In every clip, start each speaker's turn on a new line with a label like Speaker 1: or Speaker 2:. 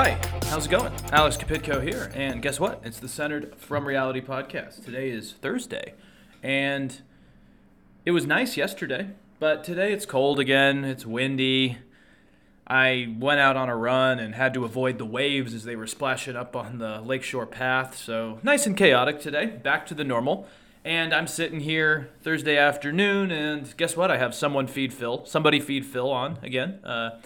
Speaker 1: Hi, how's it going? Alex Kapitko here, and guess what? It's the Centered from Reality podcast. Today is Thursday, and it was nice yesterday, but today it's cold again. It's windy. I went out on a run and had to avoid the waves as they were splashing up on the lakeshore path, so nice and chaotic today. Back to the normal. And I'm sitting here Thursday afternoon, and guess what? I have someone feed Phil, somebody feed Phil on again. Uh,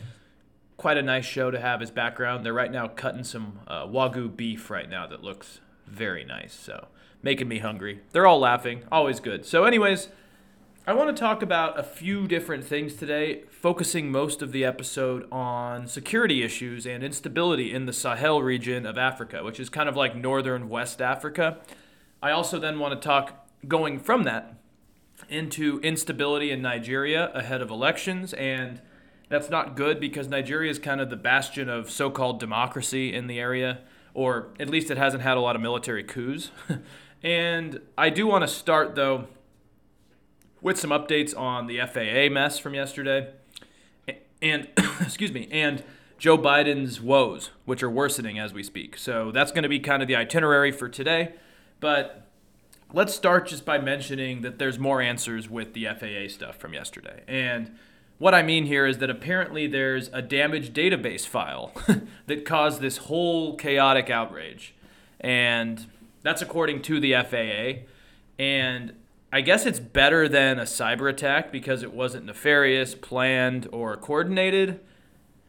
Speaker 1: quite a nice show to have as background. They're right now cutting some uh, wagyu beef right now that looks very nice. So making me hungry. They're all laughing. Always good. So, anyways, I want to talk about a few different things today, focusing most of the episode on security issues and instability in the Sahel region of Africa, which is kind of like northern West Africa. I also then want to talk going from that into instability in Nigeria ahead of elections and that's not good because Nigeria is kind of the bastion of so called democracy in the area, or at least it hasn't had a lot of military coups. and I do want to start, though, with some updates on the FAA mess from yesterday. And, excuse me, and Joe Biden's woes, which are worsening as we speak. So that's going to be kind of the itinerary for today. But let's start just by mentioning that there's more answers with the FAA stuff from yesterday. And what I mean here is that apparently there's a damaged database file that caused this whole chaotic outrage. And that's according to the FAA. And I guess it's better than a cyber attack because it wasn't nefarious, planned, or coordinated.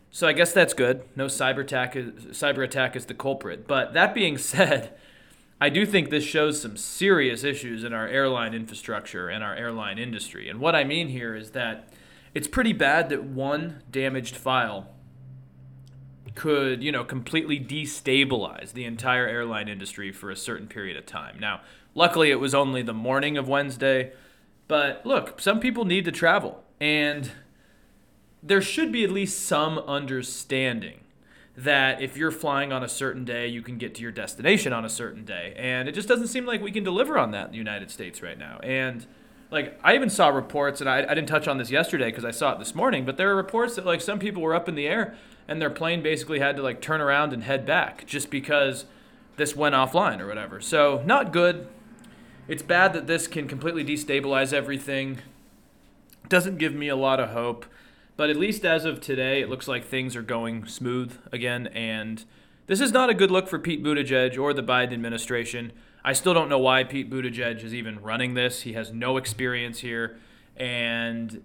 Speaker 1: So I guess that's good. No cyber attack is, cyber attack is the culprit. But that being said, I do think this shows some serious issues in our airline infrastructure and our airline industry. And what I mean here is that it's pretty bad that one damaged file could, you know, completely destabilize the entire airline industry for a certain period of time. Now, luckily it was only the morning of Wednesday, but look, some people need to travel and there should be at least some understanding that if you're flying on a certain day, you can get to your destination on a certain day. And it just doesn't seem like we can deliver on that in the United States right now. And like I even saw reports, and I, I didn't touch on this yesterday because I saw it this morning, but there are reports that like some people were up in the air and their plane basically had to like turn around and head back just because this went offline or whatever. So not good. It's bad that this can completely destabilize everything. Doesn't give me a lot of hope, but at least as of today, it looks like things are going smooth again. And this is not a good look for Pete Buttigieg or the Biden administration. I still don't know why Pete Buttigieg is even running this. He has no experience here. And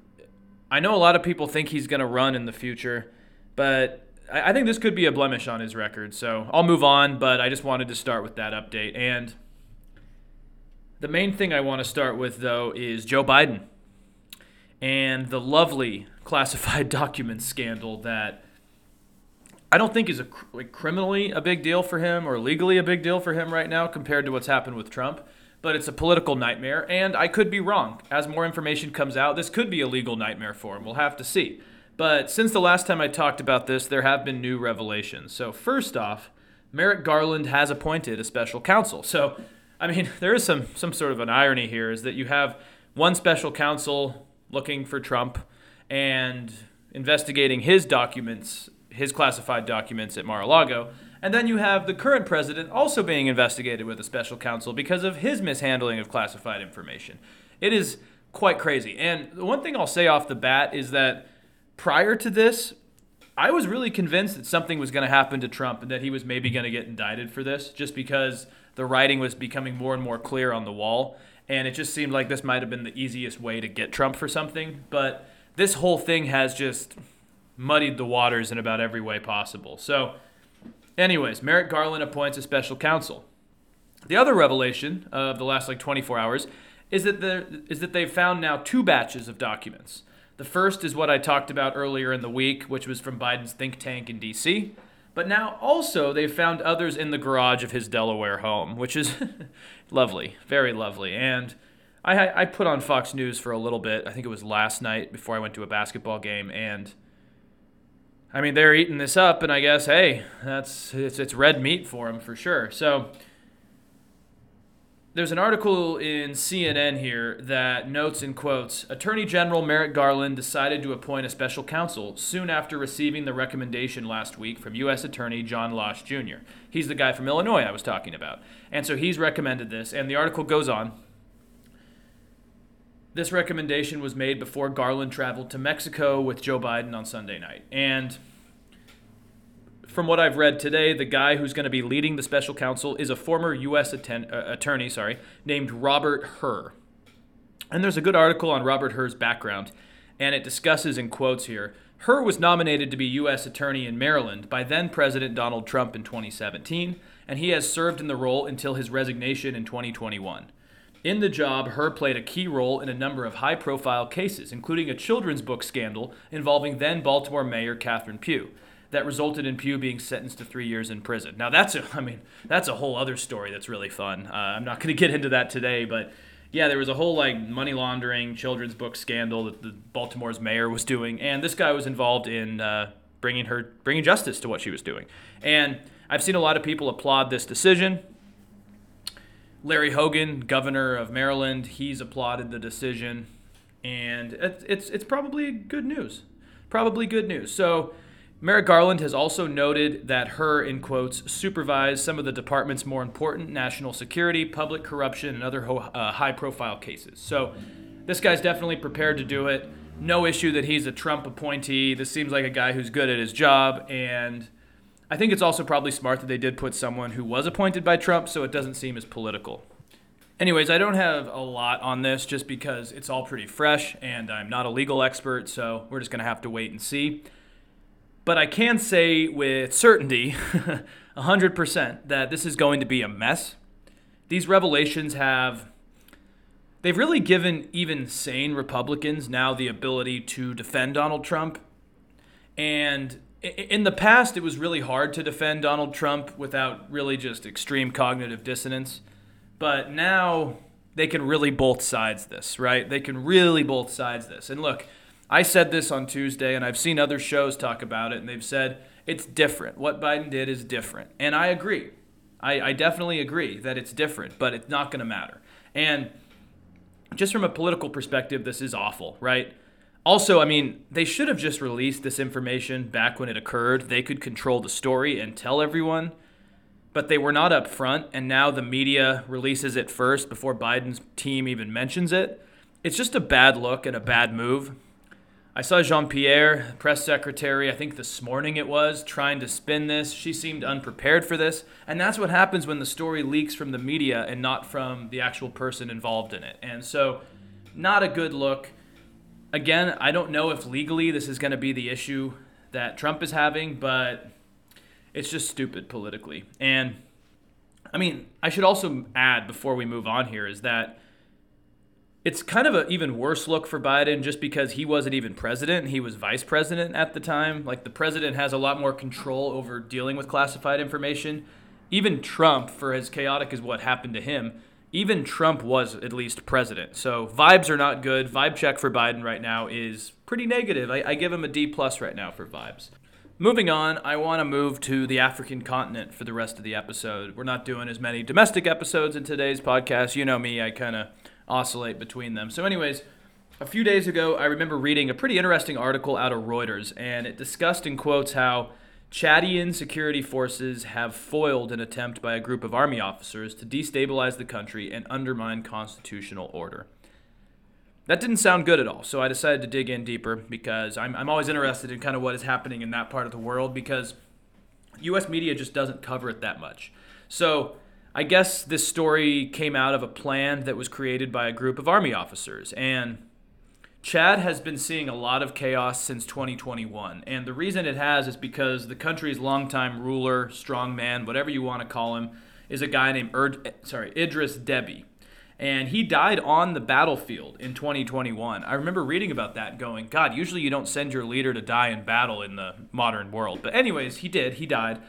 Speaker 1: I know a lot of people think he's going to run in the future, but I think this could be a blemish on his record. So I'll move on, but I just wanted to start with that update. And the main thing I want to start with, though, is Joe Biden and the lovely classified documents scandal that I don't think is a like criminally a big deal for him or legally a big deal for him right now compared to what's happened with Trump. But it's a political nightmare, and I could be wrong. As more information comes out, this could be a legal nightmare for him. We'll have to see. But since the last time I talked about this, there have been new revelations. So, first off, Merrick Garland has appointed a special counsel. So, I mean, there is some, some sort of an irony here is that you have one special counsel looking for Trump and investigating his documents his classified documents at Mar-a-Lago. And then you have the current president also being investigated with a special counsel because of his mishandling of classified information. It is quite crazy. And the one thing I'll say off the bat is that prior to this, I was really convinced that something was going to happen to Trump and that he was maybe going to get indicted for this just because the writing was becoming more and more clear on the wall. And it just seemed like this might have been the easiest way to get Trump for something. But this whole thing has just muddied the waters in about every way possible. So, anyways, Merrick Garland appoints a special counsel. The other revelation of the last like 24 hours is that there is that they've found now two batches of documents. The first is what I talked about earlier in the week, which was from Biden's think tank in D.C. But now also they've found others in the garage of his Delaware home, which is lovely, very lovely. And I, I put on Fox News for a little bit. I think it was last night before I went to a basketball game, and I mean, they're eating this up, and I guess, hey, that's it's, it's red meat for them for sure. So there's an article in CNN here that notes in quotes Attorney General Merrick Garland decided to appoint a special counsel soon after receiving the recommendation last week from U.S. Attorney John Lausch Jr. He's the guy from Illinois I was talking about. And so he's recommended this, and the article goes on. This recommendation was made before Garland traveled to Mexico with Joe Biden on Sunday night. And from what I've read today, the guy who's going to be leading the special counsel is a former U.S. Atten- uh, attorney, sorry, named Robert Hur. And there's a good article on Robert Hur's background, and it discusses in quotes here. Hur was nominated to be U.S. Attorney in Maryland by then President Donald Trump in 2017, and he has served in the role until his resignation in 2021. In the job, Hur played a key role in a number of high profile cases, including a children's book scandal involving then Baltimore Mayor Catherine Pugh that resulted in Pugh being sentenced to three years in prison. Now that's a, I mean, that's a whole other story that's really fun. Uh, I'm not going to get into that today, but yeah, there was a whole like money laundering children's book scandal that the Baltimore's mayor was doing, and this guy was involved in uh, bringing her, bringing justice to what she was doing. And I've seen a lot of people applaud this decision. Larry Hogan, governor of Maryland, he's applauded the decision, and it's it's, it's probably good news. Probably good news. So Merrick Garland has also noted that Hur, in quotes, supervised some of the department's more important national security, public corruption, and other ho- uh, high profile cases. So this guy's definitely prepared to do it. No issue that he's a Trump appointee. This seems like a guy who's good at his job. And I think it's also probably smart that they did put someone who was appointed by Trump so it doesn't seem as political. Anyways, I don't have a lot on this just because it's all pretty fresh and I'm not a legal expert, so we're just going to have to wait and see. But I can say with certainty, 100%, that this is going to be a mess. These revelations have they've really given even sane Republicans now the ability to defend Donald Trump. And in the past, it was really hard to defend Donald Trump without really just extreme cognitive dissonance. But now they can really both sides this, right? They can really both sides this. And look, I said this on Tuesday, and I've seen other shows talk about it, and they've said it's different. What Biden did is different. And I agree. I, I definitely agree that it's different, but it's not going to matter. And just from a political perspective, this is awful, right? Also, I mean, they should have just released this information back when it occurred. They could control the story and tell everyone, but they were not up front, and now the media releases it first before Biden's team even mentions it. It's just a bad look and a bad move. I saw Jean Pierre, press secretary, I think this morning it was, trying to spin this. She seemed unprepared for this. And that's what happens when the story leaks from the media and not from the actual person involved in it. And so, not a good look. Again, I don't know if legally this is going to be the issue that Trump is having, but it's just stupid politically. And I mean, I should also add before we move on here is that it's kind of an even worse look for Biden just because he wasn't even president. He was vice president at the time. Like the president has a lot more control over dealing with classified information. Even Trump, for as chaotic as what happened to him, even Trump was at least president. So vibes are not good. Vibe check for Biden right now is pretty negative. I, I give him a D plus right now for vibes. Moving on, I want to move to the African continent for the rest of the episode. We're not doing as many domestic episodes in today's podcast. You know me, I kind of oscillate between them. So, anyways, a few days ago, I remember reading a pretty interesting article out of Reuters, and it discussed in quotes how Chadian security forces have foiled an attempt by a group of army officers to destabilize the country and undermine constitutional order. That didn't sound good at all, so I decided to dig in deeper because I'm, I'm always interested in kind of what is happening in that part of the world because US media just doesn't cover it that much. So, I guess this story came out of a plan that was created by a group of army officers. And Chad has been seeing a lot of chaos since 2021. And the reason it has is because the country's longtime ruler, strongman, whatever you want to call him, is a guy named Erd- sorry, Idris Deby. And he died on the battlefield in 2021. I remember reading about that going, God, usually you don't send your leader to die in battle in the modern world. But, anyways, he did. He died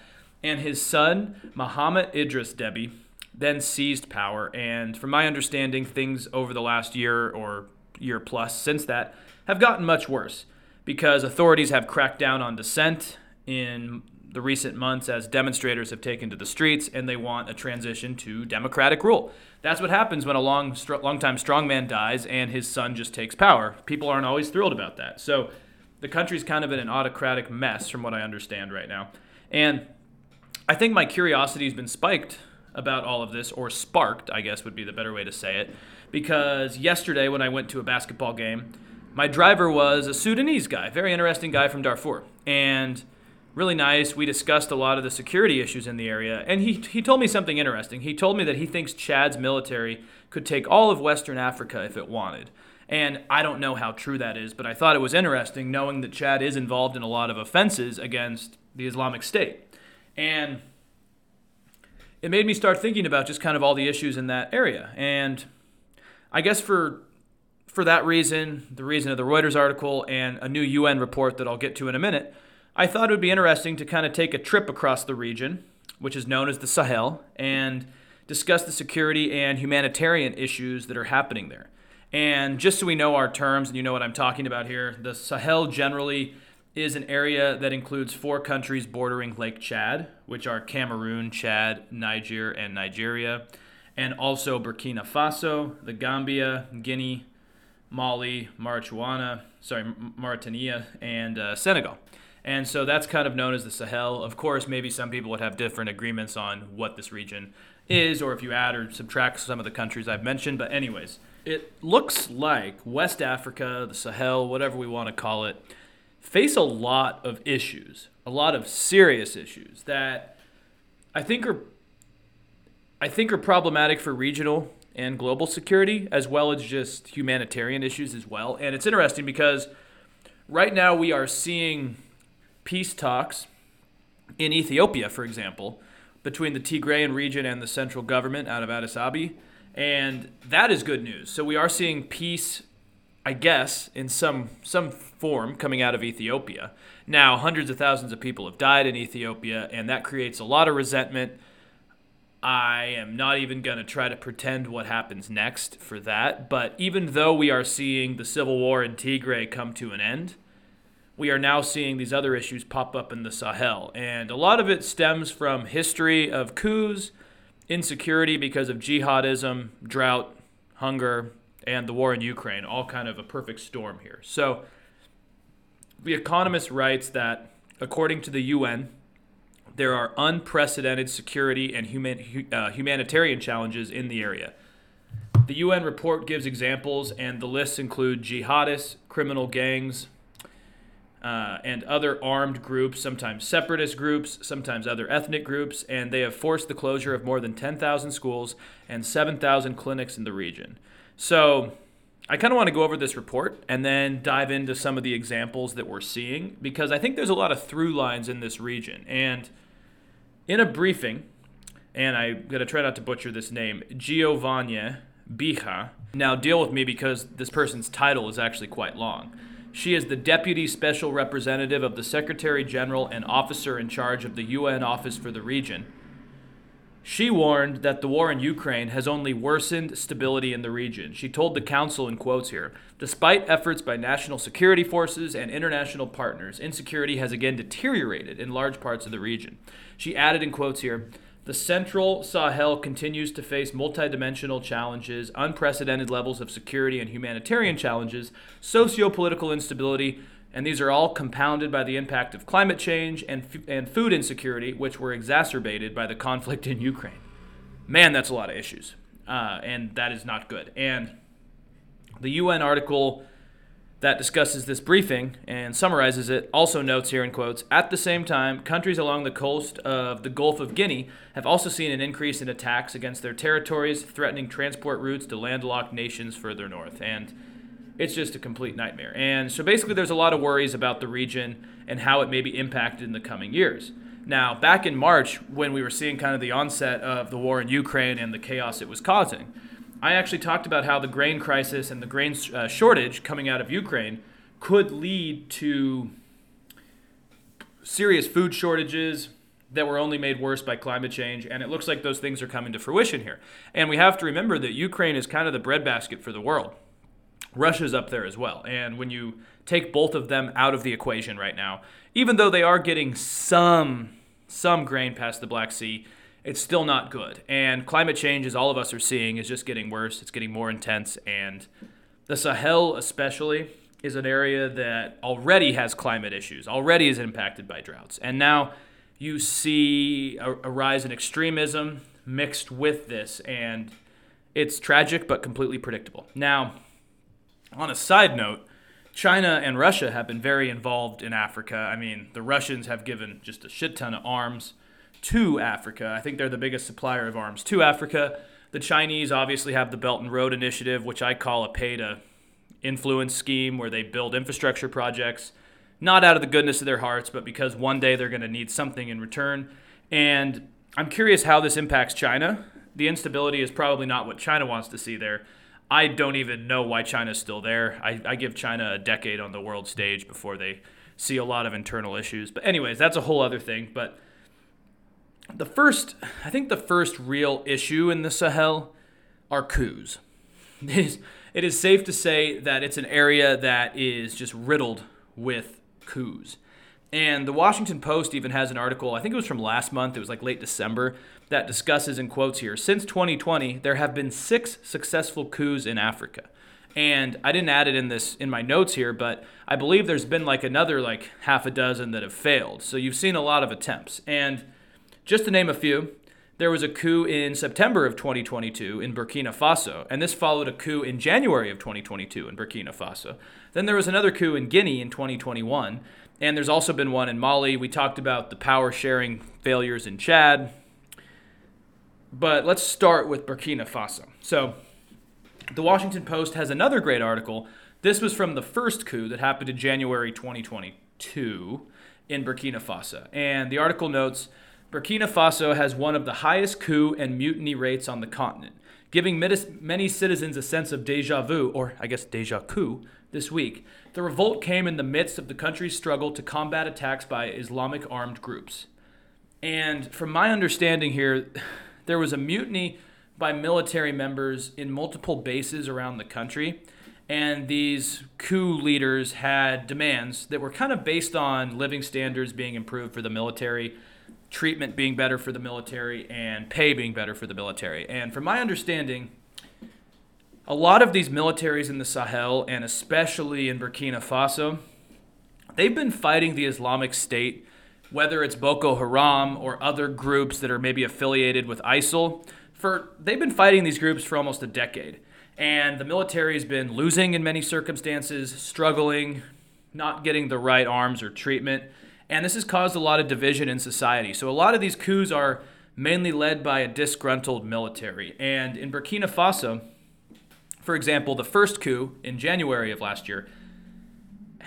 Speaker 1: and his son, Muhammad Idris Deby, then seized power. And from my understanding, things over the last year or year plus since that have gotten much worse because authorities have cracked down on dissent in the recent months as demonstrators have taken to the streets and they want a transition to democratic rule. That's what happens when a long, long-time strongman dies and his son just takes power. People aren't always thrilled about that. So the country's kind of in an autocratic mess, from what I understand right now. And I think my curiosity has been spiked about all of this, or sparked, I guess would be the better way to say it, because yesterday when I went to a basketball game, my driver was a Sudanese guy, very interesting guy from Darfur. And really nice. We discussed a lot of the security issues in the area, and he he told me something interesting. He told me that he thinks Chad's military could take all of Western Africa if it wanted. And I don't know how true that is, but I thought it was interesting knowing that Chad is involved in a lot of offenses against the Islamic State. And it made me start thinking about just kind of all the issues in that area. And I guess for for that reason, the reason of the Reuters article and a new UN report that I'll get to in a minute, I thought it would be interesting to kind of take a trip across the region, which is known as the Sahel, and discuss the security and humanitarian issues that are happening there. And just so we know our terms and you know what I'm talking about here, the Sahel generally is an area that includes four countries bordering Lake Chad, which are Cameroon, Chad, Niger, and Nigeria, and also Burkina Faso, the Gambia, Guinea, Mali, Mauritania, sorry, Mauritania, and uh, Senegal. And so that's kind of known as the Sahel. Of course, maybe some people would have different agreements on what this region is, or if you add or subtract some of the countries I've mentioned. But, anyways, it looks like West Africa, the Sahel, whatever we want to call it, face a lot of issues, a lot of serious issues that I think are I think are problematic for regional and global security as well as just humanitarian issues as well. And it's interesting because right now we are seeing peace talks in Ethiopia, for example, between the Tigrayan region and the central government out of Addis Ababa. And that is good news. So we are seeing peace, I guess, in some some form coming out of Ethiopia. Now, hundreds of thousands of people have died in Ethiopia, and that creates a lot of resentment. I am not even going to try to pretend what happens next for that. But even though we are seeing the civil war in Tigray come to an end, we are now seeing these other issues pop up in the Sahel. And a lot of it stems from history of coups, insecurity because of jihadism, drought, hunger, and the war in Ukraine, all kind of a perfect storm here. So, The Economist writes that according to the UN, there are unprecedented security and human, uh, humanitarian challenges in the area. The UN report gives examples, and the lists include jihadists, criminal gangs, uh, and other armed groups, sometimes separatist groups, sometimes other ethnic groups, and they have forced the closure of more than 10,000 schools and 7,000 clinics in the region. So, I kind of want to go over this report and then dive into some of the examples that we're seeing because I think there's a lot of through lines in this region. And in a briefing, and I'm going to try not to butcher this name, Giovanie Biha. Now, deal with me because this person's title is actually quite long. She is the Deputy Special Representative of the Secretary General and officer in charge of the UN Office for the region. She warned that the war in Ukraine has only worsened stability in the region. She told the Council, in quotes here, despite efforts by national security forces and international partners, insecurity has again deteriorated in large parts of the region. She added, in quotes here, the central Sahel continues to face multidimensional challenges, unprecedented levels of security and humanitarian challenges, socio political instability, and these are all compounded by the impact of climate change and, f- and food insecurity, which were exacerbated by the conflict in Ukraine. Man, that's a lot of issues. Uh, and that is not good. And the UN article that discusses this briefing and summarizes it also notes here in quotes At the same time, countries along the coast of the Gulf of Guinea have also seen an increase in attacks against their territories, threatening transport routes to landlocked nations further north. And it's just a complete nightmare. And so basically, there's a lot of worries about the region and how it may be impacted in the coming years. Now, back in March, when we were seeing kind of the onset of the war in Ukraine and the chaos it was causing, I actually talked about how the grain crisis and the grain uh, shortage coming out of Ukraine could lead to serious food shortages that were only made worse by climate change. And it looks like those things are coming to fruition here. And we have to remember that Ukraine is kind of the breadbasket for the world. Russia's up there as well. And when you take both of them out of the equation right now, even though they are getting some some grain past the Black Sea, it's still not good. And climate change, as all of us are seeing, is just getting worse. It's getting more intense. And the Sahel, especially, is an area that already has climate issues, already is impacted by droughts. And now you see a, a rise in extremism mixed with this. And it's tragic, but completely predictable. Now, on a side note, China and Russia have been very involved in Africa. I mean, the Russians have given just a shit ton of arms to Africa. I think they're the biggest supplier of arms to Africa. The Chinese obviously have the Belt and Road Initiative, which I call a pay to influence scheme where they build infrastructure projects, not out of the goodness of their hearts, but because one day they're going to need something in return. And I'm curious how this impacts China. The instability is probably not what China wants to see there. I don't even know why China's still there. I, I give China a decade on the world stage before they see a lot of internal issues. But, anyways, that's a whole other thing. But the first, I think the first real issue in the Sahel are coups. It is, it is safe to say that it's an area that is just riddled with coups. And the Washington Post even has an article, I think it was from last month, it was like late December, that discusses in quotes here since 2020, there have been six successful coups in Africa. And I didn't add it in this in my notes here, but I believe there's been like another like half a dozen that have failed. So you've seen a lot of attempts. And just to name a few, there was a coup in September of 2022 in Burkina Faso, and this followed a coup in January of 2022 in Burkina Faso. Then there was another coup in Guinea in 2021, and there's also been one in Mali. We talked about the power sharing failures in Chad. But let's start with Burkina Faso. So, the Washington Post has another great article. This was from the first coup that happened in January 2022 in Burkina Faso. And the article notes Burkina Faso has one of the highest coup and mutiny rates on the continent, giving many citizens a sense of deja vu, or I guess deja coup, this week. The revolt came in the midst of the country's struggle to combat attacks by Islamic armed groups. And from my understanding here, there was a mutiny by military members in multiple bases around the country. And these coup leaders had demands that were kind of based on living standards being improved for the military, treatment being better for the military, and pay being better for the military. And from my understanding, a lot of these militaries in the Sahel, and especially in Burkina Faso, they've been fighting the Islamic State whether it's Boko Haram or other groups that are maybe affiliated with ISIL, for they've been fighting these groups for almost a decade. And the military has been losing in many circumstances, struggling, not getting the right arms or treatment. And this has caused a lot of division in society. So a lot of these coups are mainly led by a disgruntled military. And in Burkina Faso, for example, the first coup in January of last year,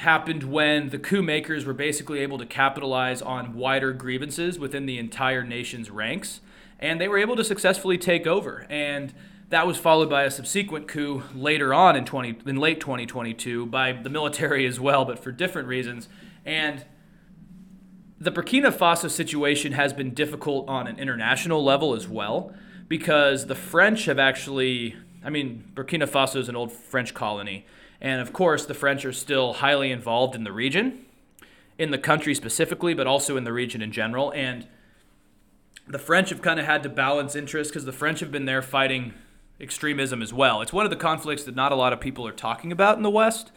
Speaker 1: happened when the coup makers were basically able to capitalize on wider grievances within the entire nation's ranks, and they were able to successfully take over. And that was followed by a subsequent coup later on in 20 in late 2022 by the military as well, but for different reasons. And the Burkina Faso situation has been difficult on an international level as well because the French have actually, I mean, Burkina Faso is an old French colony and of course, the French are still highly involved in the region, in the country specifically, but also in the region in general. And the French have kind of had to balance interests because the French have been there fighting extremism as well. It's one of the conflicts that not a lot of people are talking about in the West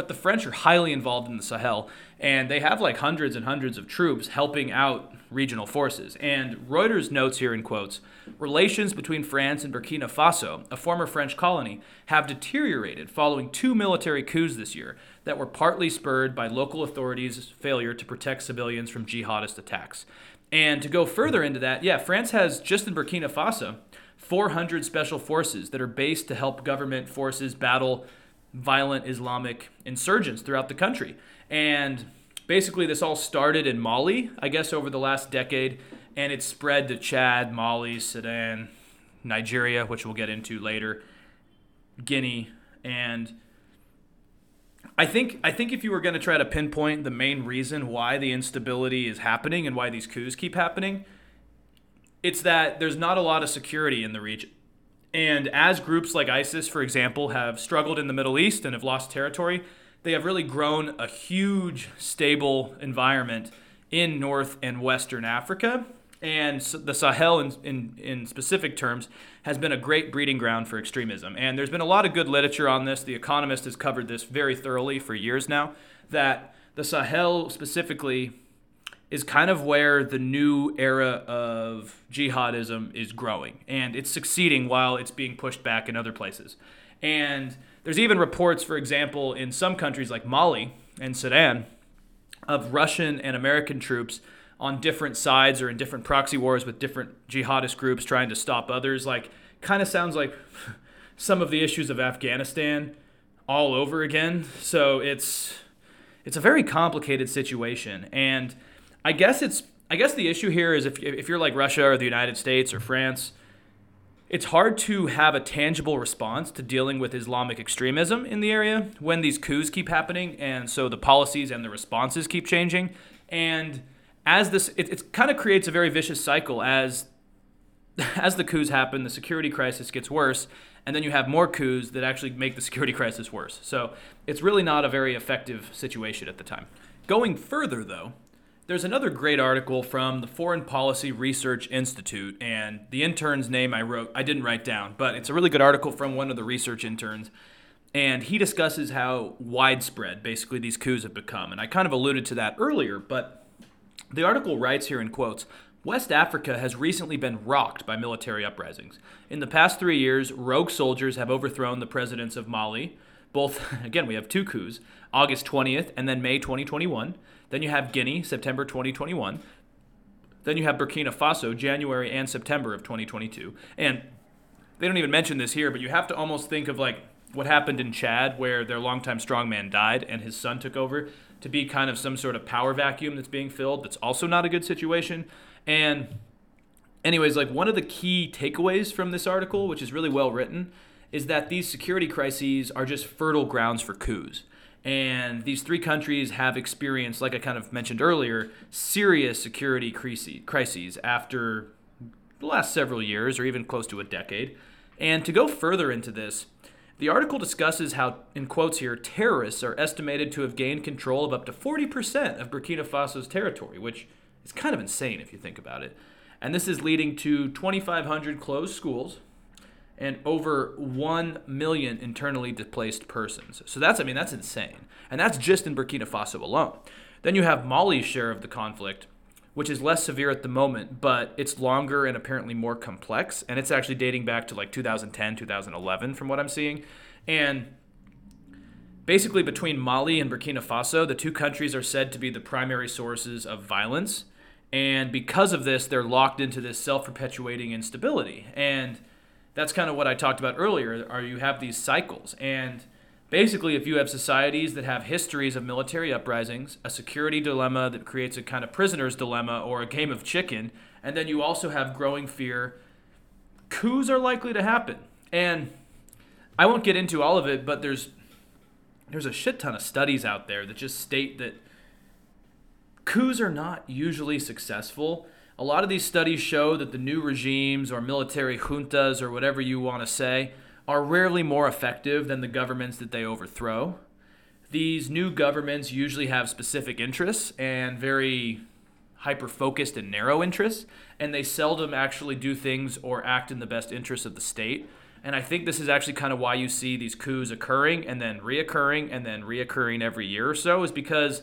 Speaker 1: but the French are highly involved in the Sahel, and they have like hundreds and hundreds of troops helping out regional forces. And Reuters notes here in quotes relations between France and Burkina Faso, a former French colony, have deteriorated following two military coups this year that were partly spurred by local authorities' failure to protect civilians from jihadist attacks. And to go further into that, yeah, France has just in Burkina Faso 400 special forces that are based to help government forces battle violent Islamic insurgents throughout the country. And basically, this all started in Mali, I guess, over the last decade, and it spread to Chad, Mali, Sudan, Nigeria, which we'll get into later, Guinea, and I think I think if you were going to try to pinpoint the main reason why the instability is happening and why these coups keep happening, it's that there's not a lot of security in the region. And as groups like ISIS, for example, have struggled in the Middle East and have lost territory, they have really grown a huge, stable environment in North and Western Africa. And the Sahel, in, in, in specific terms, has been a great breeding ground for extremism. And there's been a lot of good literature on this. The Economist has covered this very thoroughly for years now. That the Sahel specifically is kind of where the new era of jihadism is growing. And it's succeeding while it's being pushed back in other places. And there's even reports, for example, in some countries like Mali and Sudan, of Russian and American troops on different sides or in different proxy wars with different jihadist groups trying to stop others. Like, kind of sounds like some of the issues of Afghanistan all over again. So it's it's a very complicated situation, and I guess it's I guess the issue here is if if you're like Russia or the United States or France, it's hard to have a tangible response to dealing with Islamic extremism in the area when these coups keep happening, and so the policies and the responses keep changing, and as this it, it kind of creates a very vicious cycle as as the coups happen, the security crisis gets worse, and then you have more coups that actually make the security crisis worse. So it's really not a very effective situation at the time. Going further, though, there's another great article from the Foreign Policy Research Institute, and the intern's name I wrote, I didn't write down, but it's a really good article from one of the research interns. And he discusses how widespread basically these coups have become. And I kind of alluded to that earlier, but the article writes here in quotes West Africa has recently been rocked by military uprisings. In the past three years, rogue soldiers have overthrown the presidents of Mali. Both, again, we have two coups August 20th and then May 2021. Then you have Guinea, September 2021. Then you have Burkina Faso, January and September of 2022. And they don't even mention this here, but you have to almost think of like what happened in Chad, where their longtime strongman died and his son took over, to be kind of some sort of power vacuum that's being filled. That's also not a good situation. And anyways, like one of the key takeaways from this article, which is really well written, is that these security crises are just fertile grounds for coups. And these three countries have experienced, like I kind of mentioned earlier, serious security crises after the last several years or even close to a decade. And to go further into this, the article discusses how, in quotes here, terrorists are estimated to have gained control of up to 40% of Burkina Faso's territory, which is kind of insane if you think about it. And this is leading to 2,500 closed schools and over 1 million internally displaced persons. So that's, I mean, that's insane. And that's just in Burkina Faso alone. Then you have Mali's share of the conflict, which is less severe at the moment, but it's longer and apparently more complex. And it's actually dating back to like 2010, 2011, from what I'm seeing. And basically, between Mali and Burkina Faso, the two countries are said to be the primary sources of violence and because of this, they're locked into this self perpetuating instability. And that's kind of what I talked about earlier. Are you have these cycles. And basically, if you have societies that have histories of military uprisings, a security dilemma that creates a kind of prisoner's dilemma or a game of chicken, and then you also have growing fear, coups are likely to happen. And I won't get into all of it, but there's there's a shit ton of studies out there that just state that coups are not usually successful. A lot of these studies show that the new regimes or military juntas or whatever you want to say are rarely more effective than the governments that they overthrow. These new governments usually have specific interests and very hyper focused and narrow interests, and they seldom actually do things or act in the best interests of the state. And I think this is actually kind of why you see these coups occurring and then reoccurring and then reoccurring every year or so, is because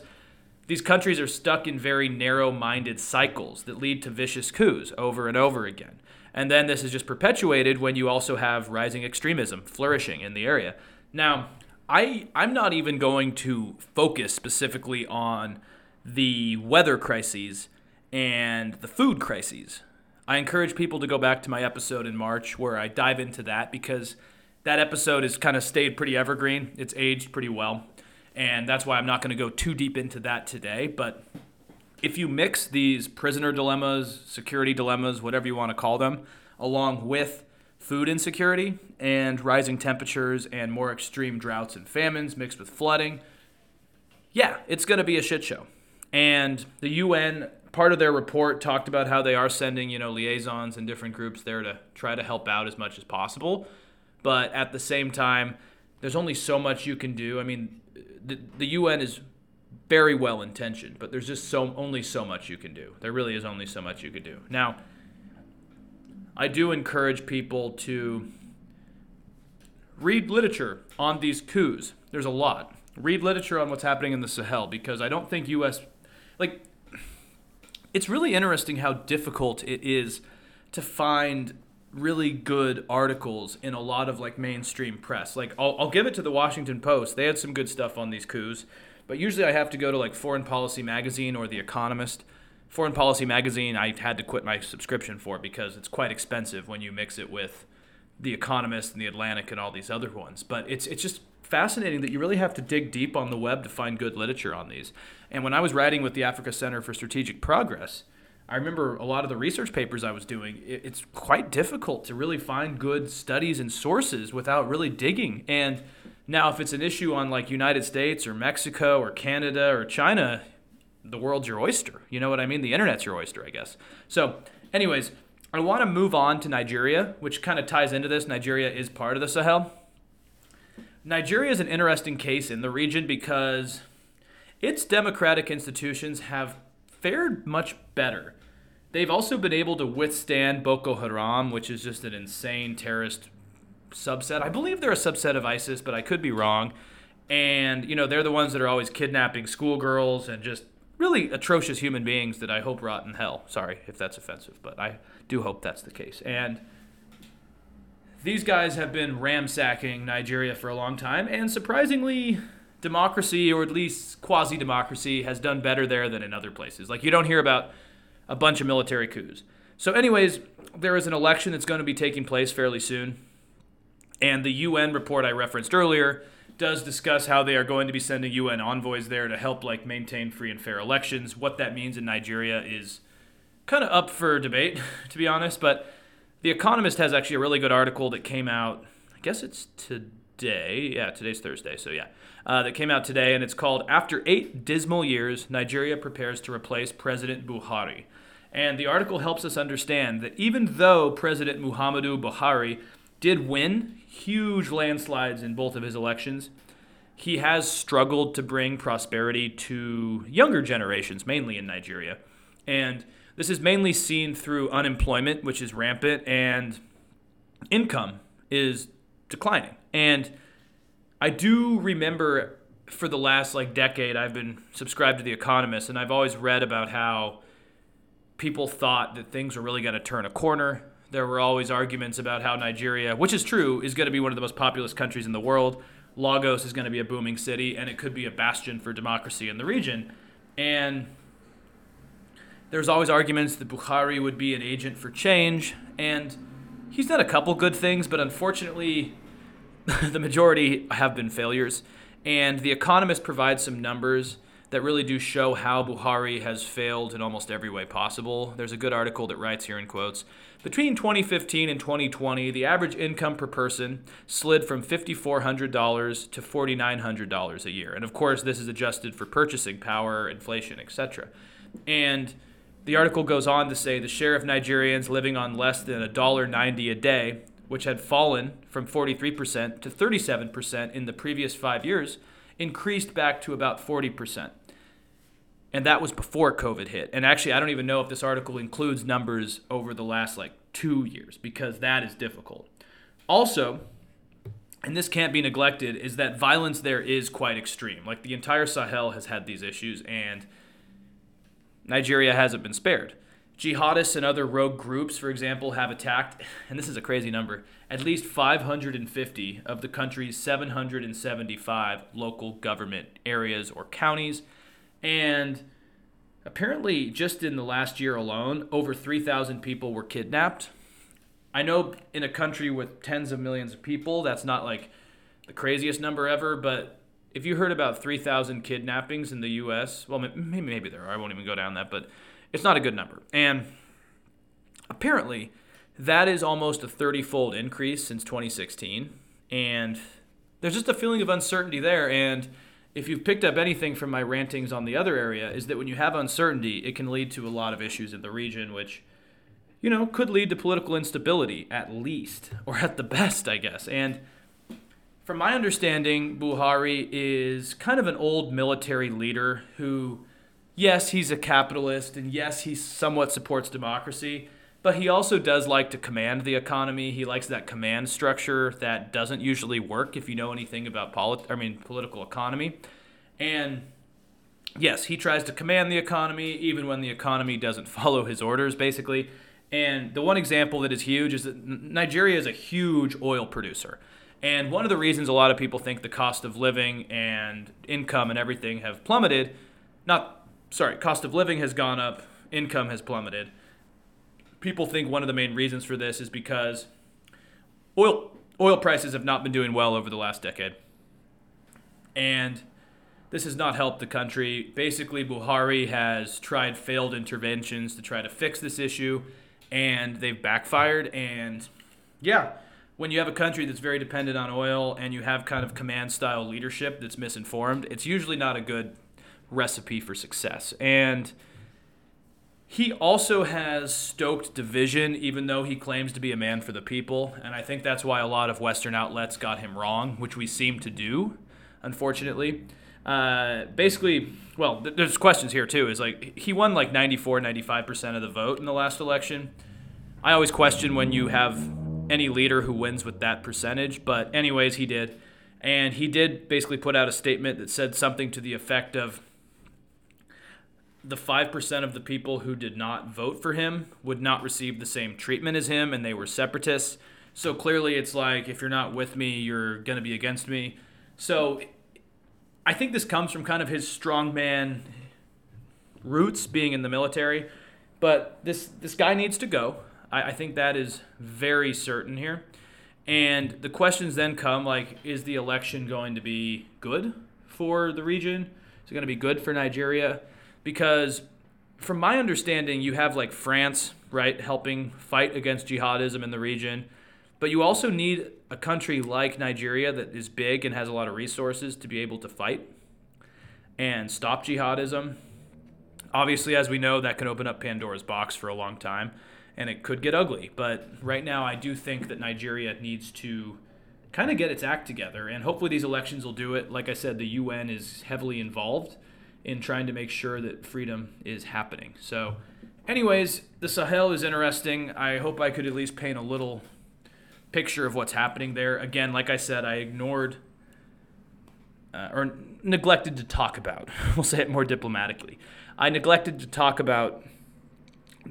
Speaker 1: these countries are stuck in very narrow minded cycles that lead to vicious coups over and over again. And then this is just perpetuated when you also have rising extremism flourishing in the area. Now, I, I'm not even going to focus specifically on the weather crises and the food crises. I encourage people to go back to my episode in March where I dive into that because that episode has kind of stayed pretty evergreen. It's aged pretty well and that's why I'm not going to go too deep into that today. But if you mix these prisoner dilemmas, security dilemmas, whatever you want to call them, along with food insecurity and rising temperatures and more extreme droughts and famines mixed with flooding, yeah, it's going to be a shit show. And the UN, part of their report talked about how they are sending, you know, liaisons and different groups there to try to help out as much as possible. But at the same time, there's only so much you can do. I mean, the, the UN is very well intentioned, but there's just so only so much you can do. There really is only so much you could do. Now, I do encourage people to read literature on these coups. There's a lot. Read literature on what's happening in the Sahel because I don't think US like it's really interesting how difficult it is to find really good articles in a lot of like mainstream press. Like I'll, I'll give it to the Washington Post. They had some good stuff on these coups, but usually I have to go to like Foreign Policy Magazine or The Economist. Foreign Policy Magazine I had to quit my subscription for because it's quite expensive when you mix it with The Economist and The Atlantic and all these other ones. But it's it's just fascinating that you really have to dig deep on the web to find good literature on these. And when I was writing with the Africa Center for Strategic Progress, I remember a lot of the research papers I was doing, it's quite difficult to really find good studies and sources without really digging. And now, if it's an issue on like United States or Mexico or Canada or China, the world's your oyster. You know what I mean? The internet's your oyster, I guess. So, anyways, I want to move on to Nigeria, which kind of ties into this. Nigeria is part of the Sahel. Nigeria is an interesting case in the region because its democratic institutions have fared much better They've also been able to withstand Boko Haram, which is just an insane terrorist subset. I believe they're a subset of ISIS, but I could be wrong. And, you know, they're the ones that are always kidnapping schoolgirls and just really atrocious human beings that I hope rot in hell. Sorry if that's offensive, but I do hope that's the case. And these guys have been ransacking Nigeria for a long time, and surprisingly, democracy, or at least quasi democracy, has done better there than in other places. Like, you don't hear about a bunch of military coups. So, anyways, there is an election that's going to be taking place fairly soon. And the UN report I referenced earlier does discuss how they are going to be sending UN envoys there to help like maintain free and fair elections. What that means in Nigeria is kind of up for debate, to be honest. But The Economist has actually a really good article that came out. I guess it's today. Yeah, today's Thursday. So yeah, uh, that came out today, and it's called "After Eight Dismal Years, Nigeria Prepares to Replace President Buhari." And the article helps us understand that even though President Muhammadu Buhari did win huge landslides in both of his elections, he has struggled to bring prosperity to younger generations, mainly in Nigeria. And this is mainly seen through unemployment, which is rampant, and income is declining. And I do remember for the last like decade I've been subscribed to The Economist and I've always read about how people thought that things were really going to turn a corner. There were always arguments about how Nigeria, which is true, is going to be one of the most populous countries in the world. Lagos is going to be a booming city, and it could be a bastion for democracy in the region. And there's always arguments that Buhari would be an agent for change, and he's done a couple good things, but unfortunately, the majority have been failures. And The Economist provides some numbers that really do show how Buhari has failed in almost every way possible. There's a good article that writes here in quotes Between 2015 and 2020, the average income per person slid from $5,400 to $4,900 a year. And of course, this is adjusted for purchasing power, inflation, etc. And the article goes on to say the share of Nigerians living on less than $1.90 a day, which had fallen from 43% to 37% in the previous five years, increased back to about 40%. And that was before COVID hit. And actually, I don't even know if this article includes numbers over the last like two years because that is difficult. Also, and this can't be neglected, is that violence there is quite extreme. Like the entire Sahel has had these issues, and Nigeria hasn't been spared. Jihadists and other rogue groups, for example, have attacked, and this is a crazy number, at least 550 of the country's 775 local government areas or counties. And apparently, just in the last year alone, over 3,000 people were kidnapped. I know in a country with tens of millions of people, that's not like the craziest number ever, but if you heard about 3,000 kidnappings in the US, well, maybe, maybe there are, I won't even go down that, but it's not a good number. And apparently, that is almost a 30 fold increase since 2016. And there's just a feeling of uncertainty there. And if you've picked up anything from my rantings on the other area, is that when you have uncertainty, it can lead to a lot of issues in the region, which, you know, could lead to political instability at least, or at the best, I guess. And from my understanding, Buhari is kind of an old military leader who, yes, he's a capitalist and yes, he somewhat supports democracy, but he also does like to command the economy. He likes that command structure that doesn't usually work if you know anything about polit- I mean political economy. And yes, he tries to command the economy even when the economy doesn't follow his orders basically. And the one example that is huge is that Nigeria is a huge oil producer. And one of the reasons a lot of people think the cost of living and income and everything have plummeted, not, sorry, cost of living has gone up, income has plummeted. People think one of the main reasons for this is because oil, oil prices have not been doing well over the last decade. And this has not helped the country. Basically, Buhari has tried failed interventions to try to fix this issue, and they've backfired. And yeah, when you have a country that's very dependent on oil and you have kind of command style leadership that's misinformed, it's usually not a good recipe for success. And he also has stoked division, even though he claims to be a man for the people. And I think that's why a lot of Western outlets got him wrong, which we seem to do, unfortunately. Uh, basically, well, th- there's questions here too. Is like he won like 94, 95% of the vote in the last election. I always question when you have any leader who wins with that percentage. But, anyways, he did. And he did basically put out a statement that said something to the effect of the 5% of the people who did not vote for him would not receive the same treatment as him, and they were separatists. So clearly, it's like if you're not with me, you're going to be against me. So I think this comes from kind of his strongman roots being in the military. But this, this guy needs to go. I, I think that is very certain here. And the questions then come like, is the election going to be good for the region? Is it going to be good for Nigeria? Because from my understanding, you have like France, right, helping fight against jihadism in the region. But you also need a country like Nigeria that is big and has a lot of resources to be able to fight and stop jihadism. Obviously, as we know, that can open up Pandora's box for a long time and it could get ugly. But right now, I do think that Nigeria needs to kind of get its act together, and hopefully, these elections will do it. Like I said, the UN is heavily involved in trying to make sure that freedom is happening. So, anyways, the Sahel is interesting. I hope I could at least paint a little picture of what's happening there. Again, like I said, I ignored uh, or neglected to talk about. we'll say it more diplomatically. I neglected to talk about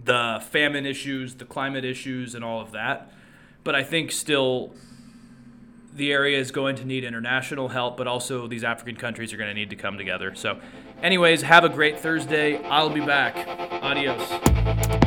Speaker 1: the famine issues, the climate issues, and all of that. But I think still the area is going to need international help, but also these African countries are going to need to come together. So, anyways, have a great Thursday. I'll be back. Adios.